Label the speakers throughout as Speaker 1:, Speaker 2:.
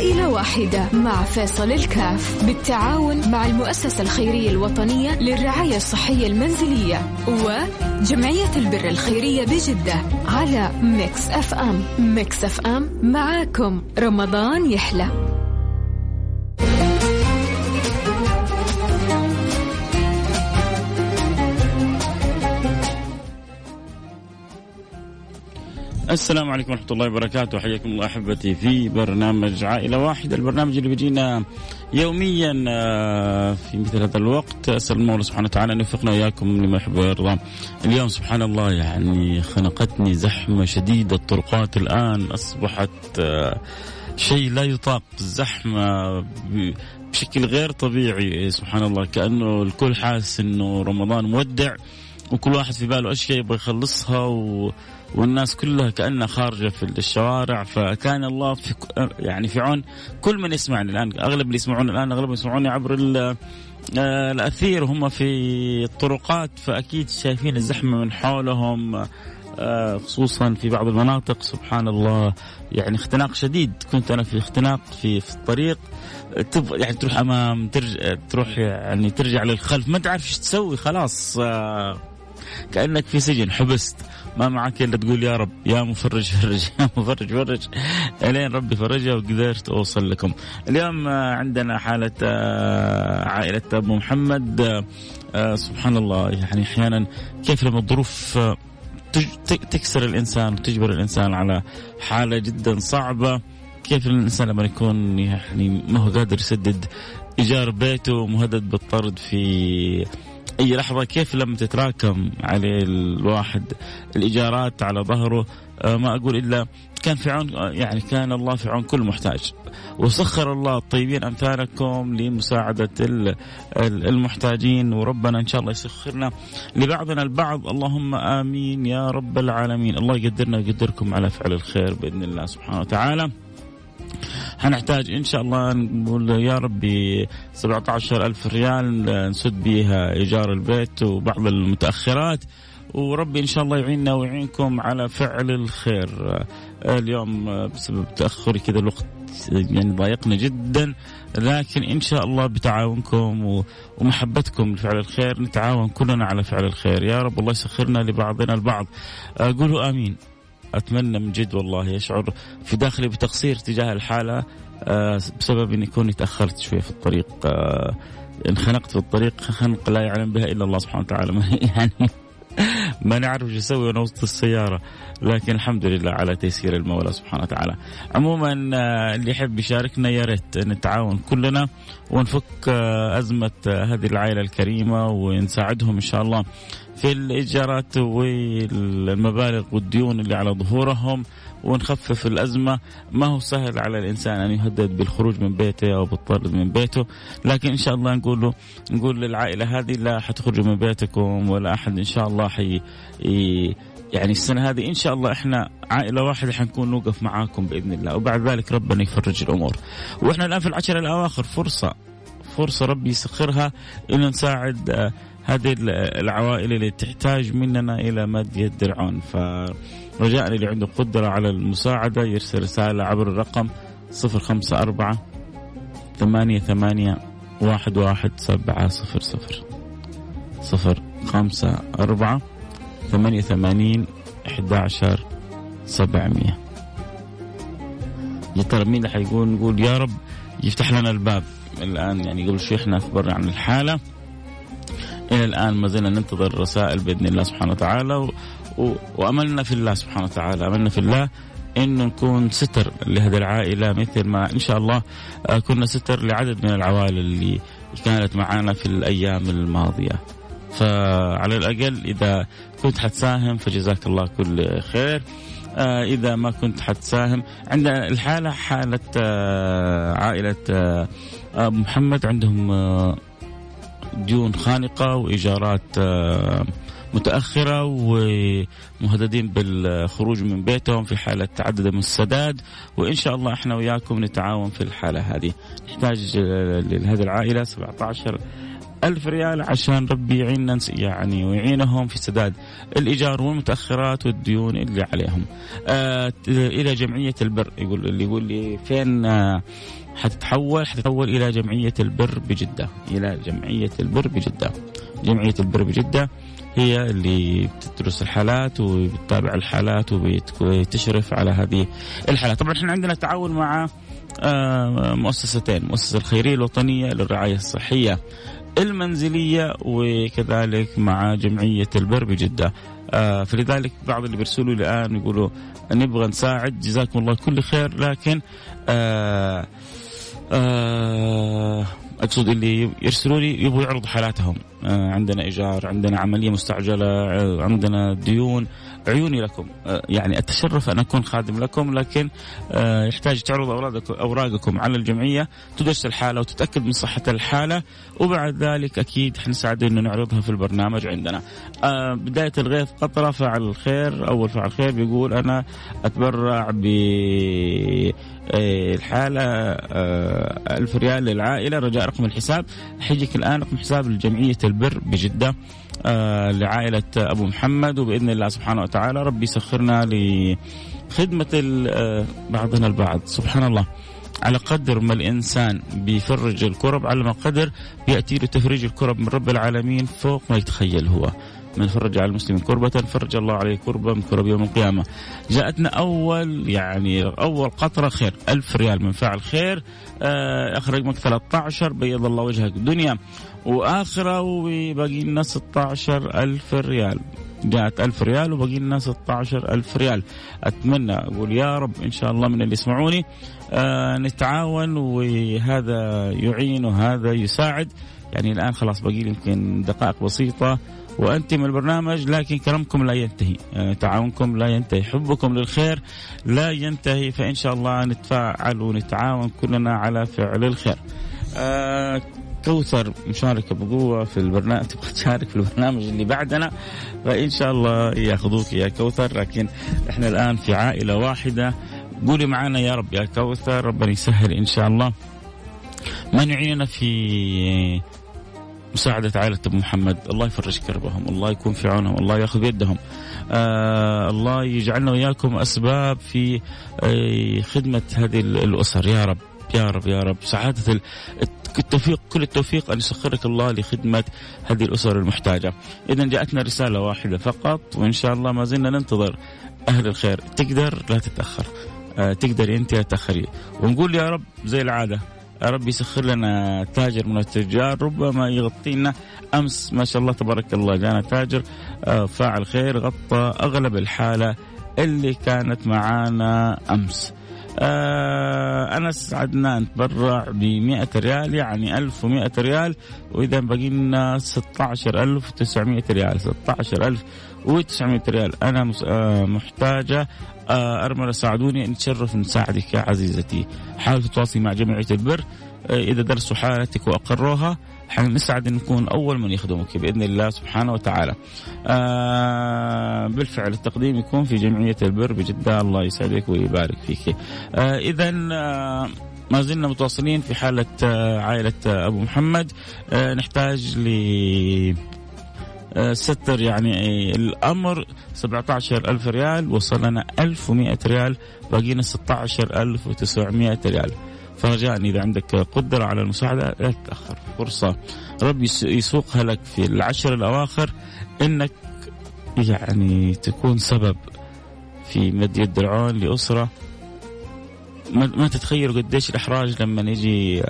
Speaker 1: عائلة واحدة مع فيصل الكاف بالتعاون مع المؤسسة الخيرية الوطنية للرعاية الصحية المنزلية وجمعية البر الخيرية بجدة على ميكس أف أم. ميكس أف أم معاكم. رمضان يحلى.
Speaker 2: السلام عليكم ورحمة الله وبركاته. حياكم الله أحبتي في برنامج عائلة واحدة البرنامج اللي بيجينا يوميا آه، في مثل هذا الوقت. أسأل المولى سبحانه وتعالى أن يوفقنا وإياكم لما يحب ويرضى. اليوم سبحان الله يعني خنقتني زحمة شديدة الطرقات الآن أصبحت آه، شيء لا يطاق الزحمة بشكل غير طبيعي. سبحان الله كأنه الكل حاسس أنه رمضان مودع وكل واحد في باله أشياء يبغى يخلصها و والناس كلها كأنها خارجة في الشوارع فكان الله في يعني في عون كل من يسمعني الآن أغلب اللي يسمعون الآن اغلبهم يسمعوني عبر آه، الأثير هم في الطرقات فأكيد شايفين الزحمة من حولهم آه، خصوصا في بعض المناطق. سبحان الله يعني اختناق شديد. كنت أنا في اختناق في في الطريق. يعني تروح أمام ترجع تروح يعني ترجع للخلف. ما تعرف إيش تسوي خلاص آه، كأنك في سجن حبست. ما معك إلا تقول يا رب يا مفرج فرج يا مفرج فرج إلين ربي فرجها وقدرت أوصل لكم. اليوم آه، عندنا حالة آه، عائلة أبو محمد آه، سبحان الله يعني أحيانا كيف لما الظروف تكسر الإنسان وتجبر الإنسان على حالة جدا صعبة كيف الإنسان لما يكون يعني ما هو قادر يسدد إيجار بيته مهدد بالطرد في أي لحظة كيف لما تتراكم عليه الواحد الايجارات على ظهره؟ آه، ما أقول إلا كان في عون يعني كان الله في عون كل محتاج. وسخر الله الطيبين أمثالكم لمساعدة المحتاجين وربنا إن شاء الله يسخرنا لبعضنا البعض. اللهم آمين يا رب العالمين. الله يقدرنا ويقدركم على فعل الخير بإذن الله سبحانه وتعالى. حنحتاج إن شاء الله نقول يا ربي 17 ألف ريال نسد بها إيجار البيت وبعض المتأخرات. وربي إن شاء الله يعيننا ويعينكم على فعل الخير. اليوم بسبب تأخري كذا الوقت يعني ضايقنا جدا لكن إن شاء الله بتعاونكم ومحبتكم لفعل الخير نتعاون كلنا على فعل الخير. يا رب الله يسخرنا لبعضنا البعض. قولوا آمين. أتمنى من جد والله يشعر في داخلي بتقصير تجاه الحالة آه، بسبب إني كوني تأخرت شوي في الطريق آه، انخنقت في الطريق خنق لا يعلم بها إلا الله سبحانه وتعالى يعني ما نعرف إيش أسوي وأنا وسط السيارة لكن الحمد لله على تيسير المولى سبحانه وتعالى. عموما آه، اللي يحب يشاركنا يا ريت نتعاون كلنا ونفك أزمة هذه العائلة الكريمة ونساعدهم إن شاء الله في الايجارات والمبالغ والديون اللي على ظهورهم ونخفف الأزمة. ما هو سهل على الإنسان أن يهدد بالخروج من بيته أو بالطرد من بيته. لكن إن شاء الله نقول له نقول للعائلة هذه لا حتخرجوا من بيتكم ولا أحد إن شاء الله حي يعني السنة هذه إن شاء الله إحنا عائلة واحدة حنكون نوقف معاكم بإذن الله. وبعد ذلك ربنا يفرج الأمور. وإحنا الآن في العشر الأواخر فرصه فرصة ربي يسخرها انه نساعد آه، هذه العوائل اللي تحتاج مننا إلى مد يد العون فرجاء اللي عنده قدرة على المساعدة يرسل رسالة عبر الرقم 054 ثمانية ثمانية واحد واحد سبعة صفر صفر صفر خمسة أربعة ثمانية ثمانين إحدى عشر سبعمية. يا ترى مين اللي حيقول نقول يا رب يفتح لنا الباب. الآن يعني قبل شوي إحنا أخبرنا عن الحالة. إلى الآن ما زلنا ننتظر الرسائل بإذن الله سبحانه وتعالى و... و... وأملنا في الله سبحانه وتعالى أملنا في الله انه نكون ستر لهذه العائلة مثل ما إن شاء الله آه، كنا ستر لعدد من العوائل اللي كانت معنا في الأيام الماضية. فعلى الأقل إذا كنت حتساهم فجزاك الله كل خير. آه إذا ما كنت حتساهم عندنا الحالة حالة آه عائلة محمد عندهم ديون خانقة وإيجارات آه، متأخرة ومهددين بالخروج من بيتهم في حالة تعدد السداد. وإن شاء الله إحنا وياكم نتعاون في الحالة هذه. نحتاج لهذه العائلة 17 ألف ريال عشان ربي يعيننا يعني ويعينهم في سداد الإيجار والمتأخرات والديون اللي عليهم. آه إلى جمعية البر يقول اللي يقول لي فين آه حتتحول حتتحول إلى جمعية البر بجدة. إلى جمعية البر بجدة. جمعية البر بجدة هي اللي بتدرس الحالات وبتتابع الحالات وبتشرف على هذه الحالات. طبعا إحنا عندنا تعاون مع آه، مؤسستين مؤسسة الخيرية الوطنية للرعاية الصحية المنزلية وكذلك مع جمعية البر بجدة. آه فلذلك بعض اللي بيرسلوا لي الآن يقولوا نبغى نساعد. جزاكم الله كل خير. لكن آه آه أقصد اللي يرسلوا لي يبغوا يعرضوا حالاتهم. عندنا إيجار عندنا عملية مستعجلة آه عندنا ديون. عيوني لكم. آه يعني اتشرف أن أكون خادم لكم لكن آه يحتاج تعرض أوراقكم على الجمعية تدرس الحالة وتتأكد من صحة الحالة. وبعد ذلك أكيد حنساعد إنه نعرضها في البرنامج عندنا. آه بداية الغيث قطره فعل الخير. أول فعل خير بيقول أنا أتبرع ب الحالة آه، ألف ريال للعائلة. رجاء رقم الحساب. حيجيك الآن رقم حساب لجمعية البر بجدة آه، لعائلة أبو محمد وبإذن الله سبحانه وتعالى ربي يسخرنا لخدمة آه، بعضنا البعض. سبحان الله. على قدر ما الإنسان بيفرج الكرب على ما قدر بيأتي له تفريج الكرب من رب العالمين فوق ما يتخيل هو. من فرج على المسلم كربة فرج الله عليه كربة من كرب يوم القيامة. جاءتنا أول يعني أول قطرة خير ألف ريال من فاعل خير. آه أخرج رقمك 13 بيض الله وجهك دنيا. وآخرة وباقي لنا 16 ألف ريال. جاءت ألف ريال وباقي لنا 16 ألف ريال. أتمنى أقول يا رب إن شاء الله من اللي يسمعوني آه نتعاون وهذا يعين وهذا يساعد. يعني الآن خلاص باقي لي يمكن دقائق بسيطة. وأنتم البرنامج لكن كرمكم لا ينتهي. آه، تعاونكم لا ينتهي. حبكم للخير لا ينتهي فإن شاء الله نتفاعل ونتعاون كلنا على فعل الخير. آه كوثر مشاركة بقوة في البرنامج تبغى تشارك في البرنامج اللي بعدنا فإن شاء الله يأخذوك يا كوثر. لكن إحنا الآن في عائلة واحدة. قولي معنا يا رب يا كوثر ربنا يسهل إن شاء الله. من يعيننا في مساعدة عائلة أبو محمد. الله يفرج كربهم الله يكون في عونهم الله ياخذ بيدهم آه الله يجعلنا وإياكم أسباب في آه خدمة هذه الأسر. يا رب يا رب يا رب. سعادة التوفيق كل التوفيق أن يسخرك الله لخدمة هذه الأسر المحتاجة. إذا جاءتنا رسالة واحدة فقط وإن شاء الله ما زلنا ننتظر أهل الخير. تقدر؟ لا تتأخر. آه تقدر أنت لا تتأخري ونقول يا رب زي العادة. يا رب يسخر لنا تاجر من التجار ربما يغطينا أمس ما شاء الله تبارك الله جانا تاجر آه، فاعل خير غطى أغلب الحالة اللي كانت معانا أمس. آه أنس عدنان تبرع ب 100 ريال يعني 1100 ريال وإذا باقي لنا 16900 ريال 16900 ريال أنا آه، محتاجة آه، ارمله ساعدوني نتشرف نساعدك يا عزيزتي حاولوا تتواصلي مع جمعيه البر آه، إذا درسوا حالتك وأقروها حنسعد إن نكون أول من يخدمك بإذن الله سبحانه وتعالى. آه بالفعل التقديم يكون في جمعيه البر بجده الله يسعدك ويبارك فيك. آه اذا آه ما زلنا متواصلين في حالة آه، عائلة أبو محمد نحتاج ل ستر يعني الأمر 17 ألف ريال وصل لنا 1100 ريال باقينا 16 ألف و900 ريال. فرجاء إذا عندك قدرة على المساعدة لا تتأخر فرصة. ربي يسوقها لك في العشر الأواخر إنك يعني تكون سبب في مد يد العون لأسرة. ما تتخيلوا قديش الإحراج لما يجي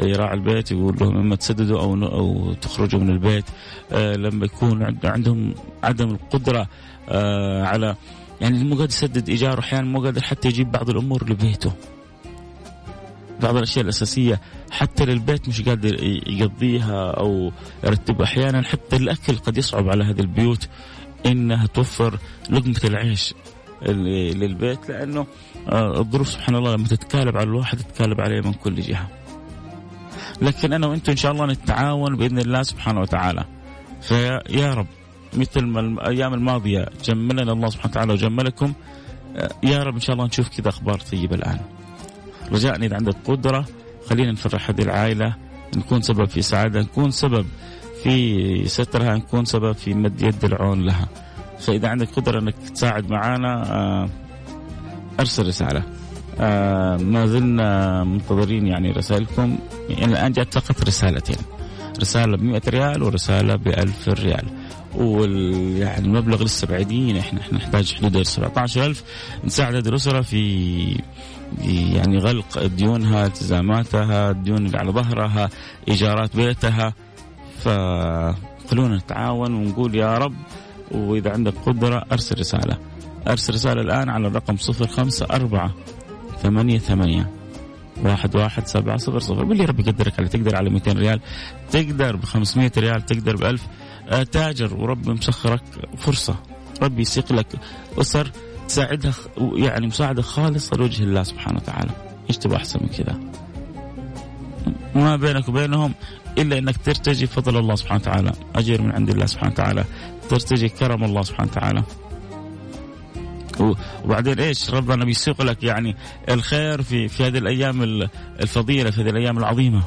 Speaker 2: يراعي البيت يقول لهم إما تسددوا أو أو تخرجوا من البيت. آه لما يكون عندهم عدم القدرة آه على يعني مو قادر يسدد إيجاره أحيانا مو قادر حتى يجيب بعض الأمور لبيته. بعض الأشياء الأساسية حتى للبيت مش قادر يقضيها أو يرتبها. أحيانا حتى الأكل قد يصعب على هذه البيوت إنها توفر لقمة العيش للبيت لأنه آه، الظروف سبحان الله لما تتكالب على الواحد تتكالب عليه من كل جهة. لكن أنا وأنتم إن شاء الله نتعاون بإذن الله سبحانه وتعالى. فيا رب مثل ما الأيام الماضية جملنا الله سبحانه وتعالى وجملكم يا رب إن شاء الله نشوف كذا أخبار طيبة الآن. رجاء إذا عندك قدرة خلينا نفرح هذه العائلة نكون سبب في سعادة نكون سبب في سترها نكون سبب في مد يد العون لها. فإذا عندك قدرة أنك تساعد معنا آه، أرسل رسالة. آه، ما زلنا منتظرين يعني رسائلكم. يعني الآن جاءت فقط رسالتين. رسالة ب 100 ريال ورسالة ب 1000 ريال. وال يعني المبلغ لسه بعيدين. إحنا إحنا نحتاج حدود 17000 نساعد هذه الأسرة في يعني غلق ديونها التزاماتها الديون اللي على ظهرها إيجارات بيتها. فخلونا نتعاون ونقول يا رب. وإذا عندك قدرة أرسل رسالة. أرسل رسالة الآن على الرقم 054 ثمانية ثمانية. واحد واحد سبعة صفر صفر. باللي ربي يقدرك عليه تقدر على 200 ريال تقدر ب 500 ريال تقدر ب 1000 آه، تاجر وربي مسخرك فرصة. ربي يسيق لك أسر تساعدها يعني مساعدة خالصة لوجه الله سبحانه وتعالى. إيش تبغى أحسن من كذا؟ ما بينك وبينهم إلا أنك ترتجي فضل الله سبحانه وتعالى. أجر من عند الله سبحانه وتعالى. ترتجي كرم الله سبحانه وتعالى. وبعدين إيش ربنا بيسوق لك يعني الخير في في هذه الأيام الفضيلة في هذه الأيام العظيمة.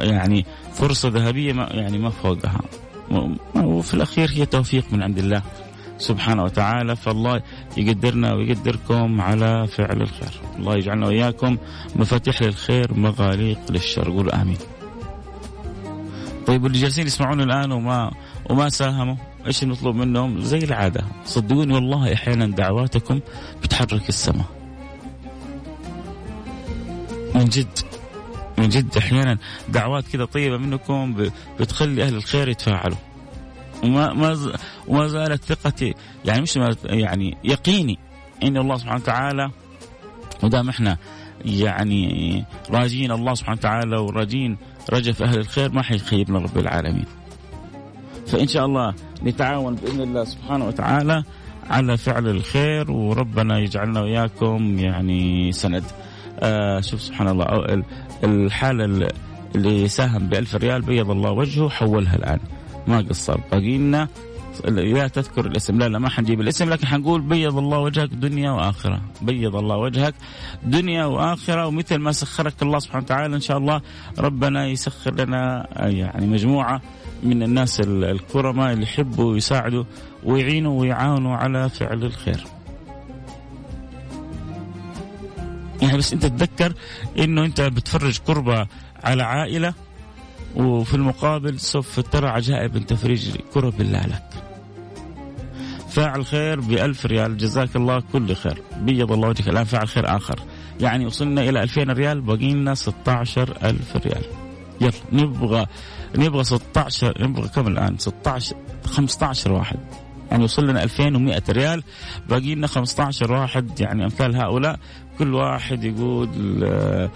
Speaker 2: يعني فرصة ذهبية ما يعني ما فوقها. وفي الأخير هي توفيق من عند الله سبحانه وتعالى. فالله يقدرنا ويقدركم على فعل الخير. الله يجعلنا وإياكم مفاتيح للخير مغاليق للشر. قول آمين. طيب اللي جالسين يسمعون الآن وما وما ساهموا؟ إيش المطلوب منهم؟ زي العادة. صدقوني والله أحيانا دعواتكم بتحرك السماء. من جد. من جد أحيانا دعوات كذا طيبة منكم بتخلي أهل الخير يتفاعلوا. وما ما وما زالت ثقتي يعني مش يعني يقيني إن الله سبحانه وتعالى ودام إحنا يعني راجين الله سبحانه وتعالى وراجين رجف أهل الخير ما حيخيبنا رب العالمين. فإن شاء الله نتعاون بإذن الله سبحانه وتعالى على فعل الخير وربنا يجعلنا وإياكم يعني سند. آه شوف سبحان الله الحالة اللي ساهم ب ريال بيض الله وجهه حولها الآن ما قصر باقي لنا لا تذكر الاسم. لا لا ما حنجيب الاسم لكن حنقول بيض الله وجهك دنيا وآخرة. بيض الله وجهك دنيا وآخرة ومثل ما سخرك الله سبحانه وتعالى إن شاء الله ربنا يسخر لنا يعني مجموعة من الناس الكرماء اللي يحبوا ويساعدوا ويعينوا ويعاونوا على فعل الخير. يعني بس أنت تتذكر إنه أنت بتفرج كربة على عائلة وفي المقابل سوف ترى عجائب تفريج كرب الله لك. فاعل خير بألف ريال. جزاك الله كل خير. بيض الله وجهك. الآن فاعل خير آخر. يعني وصلنا إلى 2000 ريال. باقي لنا 16 ألف ريال. يلا نبغى نبغى 16 نبغى كم الآن؟ 16 15 واحد. يعني وصل لنا 2100 ريال. باقي لنا 15 واحد. يعني أمثال هؤلاء. كل واحد يقول آه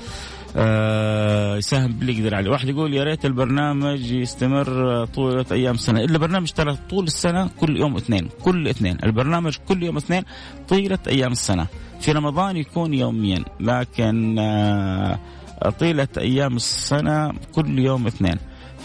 Speaker 2: يساهم باللي يقدر عليه، واحد يقول يا ريت البرنامج يستمر طول أيام السنة، إلا برنامج ترى طول السنة كل يوم اثنين، كل اثنين، البرنامج كل يوم اثنين طيلة أيام السنة، في رمضان يكون يوميا، لكن آه طيلة أيام السنة كل يوم اثنين.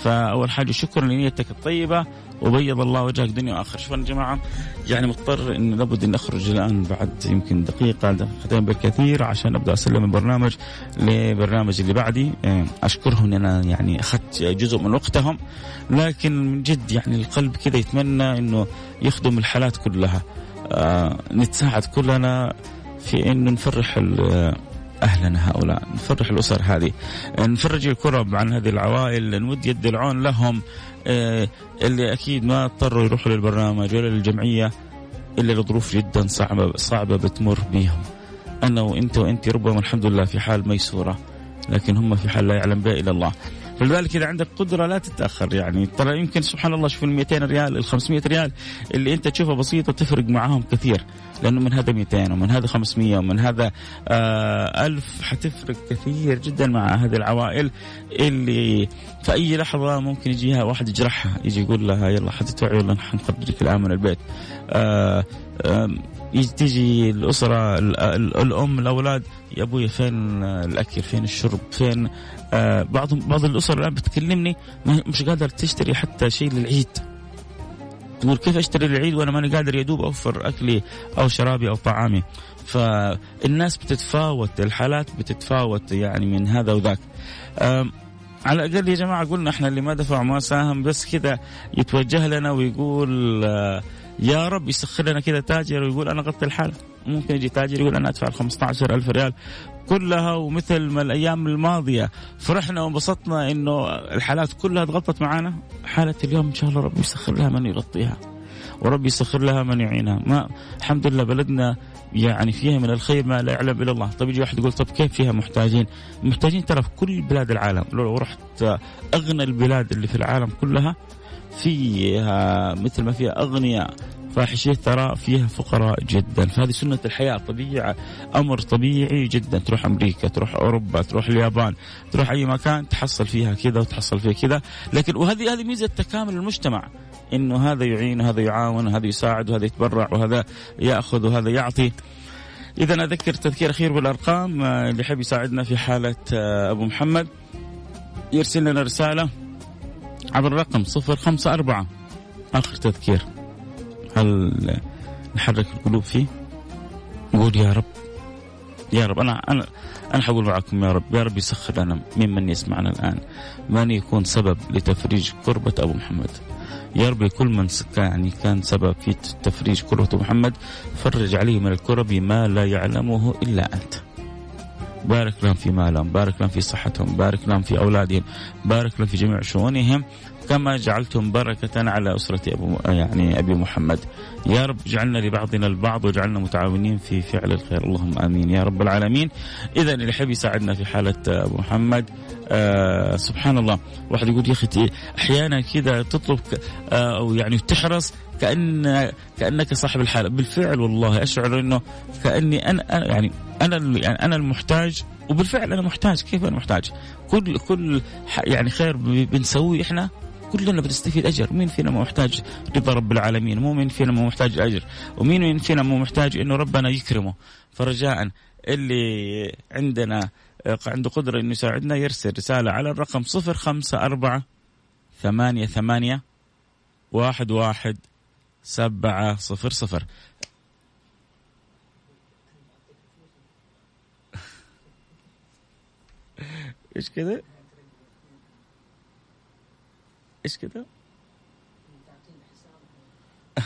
Speaker 2: فأول حاجة شكرا لنيتك الطيبة. وبيض الله وجهك دنيا واخره شوفوا يا جماعة يعني مضطر إن لابد إن أخرج الآن بعد يمكن دقيقة دقيقتين بالكثير عشان أبدأ أسلم البرنامج لبرنامج اللي بعدي. إيه، أشكرهم ان أنا يعني أخذت جزء من وقتهم لكن من جد يعني القلب كذا يتمنى إنه يخدم الحالات كلها. آه نتساعد كلنا في إنه نفرح اهلنا هؤلاء. نفرح الأسر هذه. نفرج الكرب عن هذه العوائل نود يد العون لهم. آه، اللي أكيد ما اضطروا يروحوا للبرنامج ولا للجمعية إلا لظروف جدا صعبة صعبة بتمر بهم أنا وأنت وانت ربما الحمد لله في حال ميسورة لكن هم في حال لا يعلم بها إلا الله. فلذلك اذا عندك قدرة لا تتأخر يعني. ترى يمكن سبحان الله شوف ال 200 ريال ال 500 ريال اللي أنت تشوفها بسيطة تفرق معاهم كثير. لأنه من هذا 200 ومن هذا 500 ومن هذا آه 1000 حتفرق كثير جدا مع هذه العوائل اللي في أي لحظة ممكن يجيها واحد يجرحها يجي يقول لها يلا حتتوعي ولا حنخرجك الآن من البيت. آه آه تيجي الأسرة الأم الأولاد يا أبوي فين الأكل؟ فين الشرب؟ فين آه بعض بعض الأسر الآن بتكلمني مش قادر تشتري حتى شيء للعيد. تقول كيف أشتري العيد وأنا ماني قادر يدوب أوفر أكلي أو شرابي أو طعامي؟ فالناس بتتفاوت الحالات بتتفاوت يعني من هذا وذاك. على الأقل يا جماعة قلنا إحنا اللي ما دفع ما ساهم بس كذا يتوجه لنا ويقول آه، يا رب يسخر لنا كذا تاجر ويقول أنا غطي الحالة. ممكن يجي تاجر يقول أنا أدفع ال 15000 ريال كلها ومثل ما الأيام الماضية. فرحنا وانبسطنا إنه الحالات كلها تغطت معنا حالة اليوم إن شاء الله ربي يسخر لها من يغطيها. وربي يسخر لها من يعينها. ما الحمد لله بلدنا يعني فيها من الخير ما لا يعلم إلا الله. طيب يجي واحد يقول طب كيف فيها محتاجين؟ محتاجين ترى في كل بلاد العالم. لو رحت أغنى البلاد اللي في العالم كلها فيها مثل ما فيها أغنياء. فاحشية ترى فيها فقراء جدا. فهذه سنة الحياة طبيعة أمر طبيعي جدا. تروح أمريكا تروح أوروبا تروح اليابان تروح أي مكان تحصل فيها كذا وتحصل فيها كذا. لكن وهذه هذه ميزة تكامل المجتمع إنه هذا يعين وهذا يعاون وهذا يساعد وهذا يتبرع وهذا يأخذ وهذا يعطي. إذا أذكر تذكير أخير بالأرقام آه، اللي يحب يساعدنا في حالة آه، أبو محمد يرسل لنا رسالة عبر الرقم 054 آخر تذكير. هل نحرك القلوب فيه؟ نقول يا رب. يا رب. أنا أنا أنا حقول معكم يا رب. يا رب يسخر لنا ممن يسمعنا الآن. من يكون سبب لتفريج كربة أبو محمد؟ يا رب كل من يعني كان سبب في تفريج كربة محمد فرج عليه من الكرب ما لا يعلمه إلا أنت. بارك لهم في مالهم بارك لهم في صحتهم بارك لهم في أولادهم بارك لهم في جميع شؤونهم. كما جعلتم بركة على أسرة أبو يعني أبي محمد. يا رب جعلنا لبعضنا البعض وجعلنا متعاونين في فعل الخير. اللهم آمين. يا رب العالمين. إذا اللي يحب يساعدنا في حالة أبو محمد آه سبحان الله واحد يقول يا أخي أحيانا كذا تطلب آه أو يعني تحرص كأن كأنك صاحب الحالة. بالفعل والله أشعر أنه كأني أنا يعني أنا يعني أنا المحتاج وبالفعل أنا محتاج. كيف أنا محتاج؟ كل كل يعني خير بنسويه إحنا كلنا بنستفيد أجر. مين فينا ما محتاج رضا رب العالمين؟ مو مين فينا ما محتاج أجر. ومين فينا ما محتاج إنه ربنا يكرمه؟ فرجاء اللي عندنا عنده قدرة إنه يساعدنا يرسل رسالة على الرقم صفر خمسة أربعة ثمانية ثمانية واحد واحد سبعة صفر صفر. إيش كذا؟ إيش كذا؟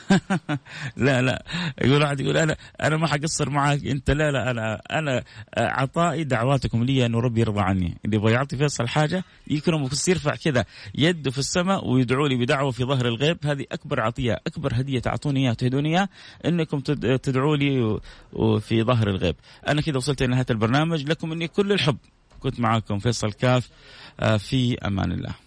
Speaker 2: لا لا. يقول واحد يقول أنا أنا ما حقصر معك أنت لا لا أنا أنا عطائي دعواتكم لي انه ربي يرضى عني. اللي يبغى يعطي فيصل حاجة يكرمه يرفع كذا يده في السماء ويدعو لي بدعوة في ظهر الغيب. هذه أكبر عطية أكبر هدية تعطوني إياها تهدوني إياها إنكم تدعوا لي في ظهر الغيب. أنا كذا وصلت إلى نهايه البرنامج. لكم مني كل الحب. كنت معكم فيصل كاف آه، في أمان الله.